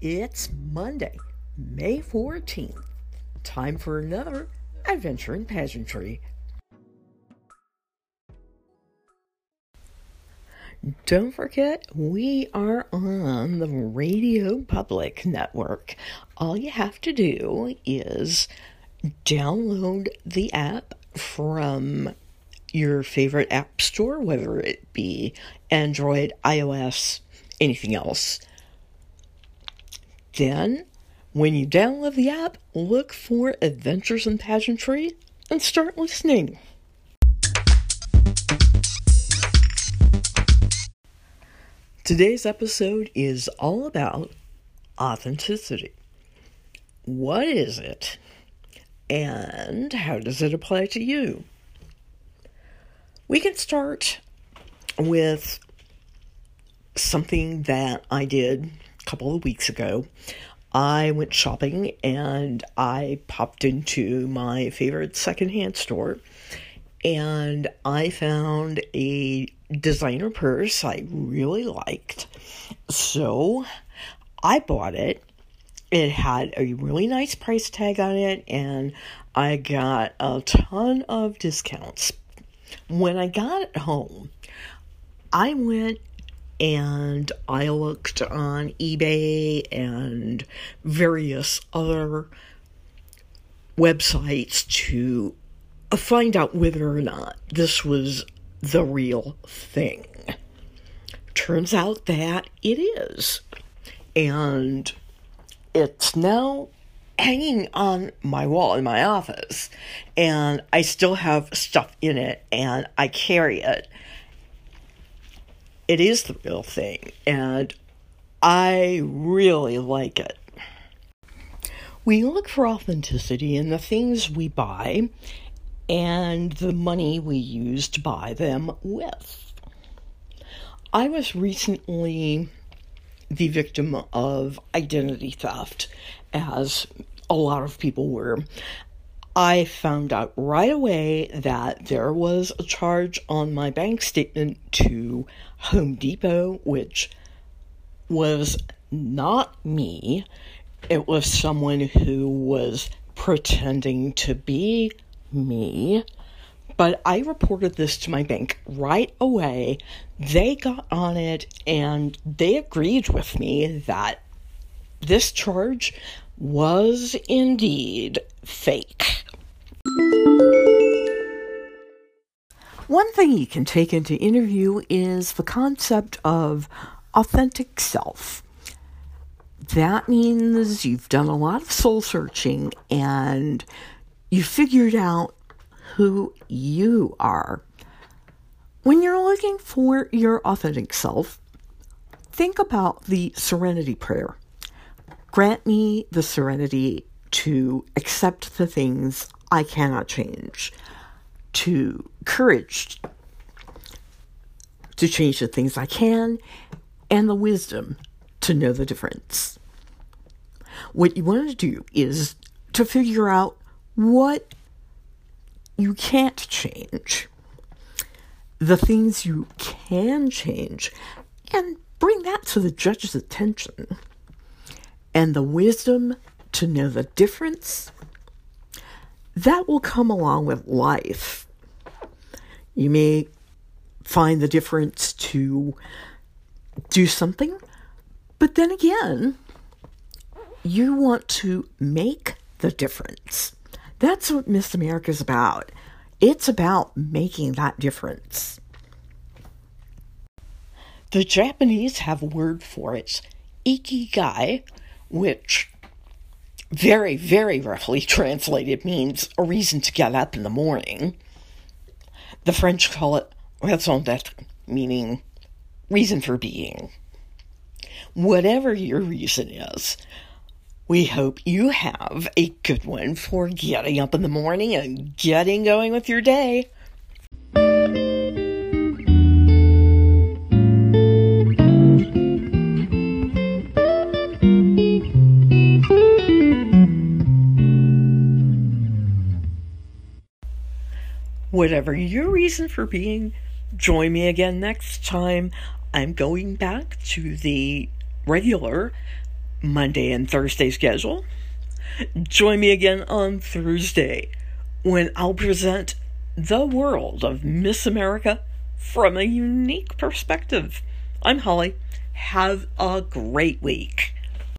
It's Monday, May 14th. Time for another adventure in pageantry. Don't forget, we are on the Radio Public Network. All you have to do is download the app from your favorite app store, whether it be Android, iOS, anything else. Then, when you download the app, look for Adventures in Pageantry and start listening. Today's episode is all about authenticity. What is it? And how does it apply to you? We can start with something that I did couple of weeks ago. I went shopping and I popped into my favorite secondhand store and I found a designer purse I really liked. So I bought it. It had a really nice price tag on it and I got a ton of discounts. When I got it home, I went and I looked on eBay and various other websites to find out whether or not this was the real thing. Turns out that it is. And it's now hanging on my wall in my office. And I still have stuff in it and I carry it it is the real thing, and I really like it. We look for authenticity in the things we buy and the money we use to buy them with. I was recently the victim of identity theft, as a lot of people were. I found out right away that there was a charge on my bank statement to Home Depot, which was not me. It was someone who was pretending to be me. But I reported this to my bank right away. They got on it and they agreed with me that this charge was indeed fake. One thing you can take into interview is the concept of authentic self. That means you've done a lot of soul searching and you figured out who you are. When you're looking for your authentic self, think about the serenity prayer. Grant me the serenity to accept the things I cannot change, to courage to change the things I can, and the wisdom to know the difference. What you want to do is to figure out what you can't change, the things you can change, and bring that to the judge's attention, and the wisdom to know the difference that will come along with life. You may find the difference to do something, but then again, you want to make the difference. That's what Miss America is about. It's about making that difference. The Japanese have a word for it, ikigai, which very, very roughly translated means a reason to get up in the morning. The French call it raison d'etre, meaning reason for being. Whatever your reason is, we hope you have a good one for getting up in the morning and getting going with your day. Whatever your reason for being, join me again next time. I'm going back to the regular Monday and Thursday schedule. Join me again on Thursday when I'll present the world of Miss America from a unique perspective. I'm Holly. Have a great week.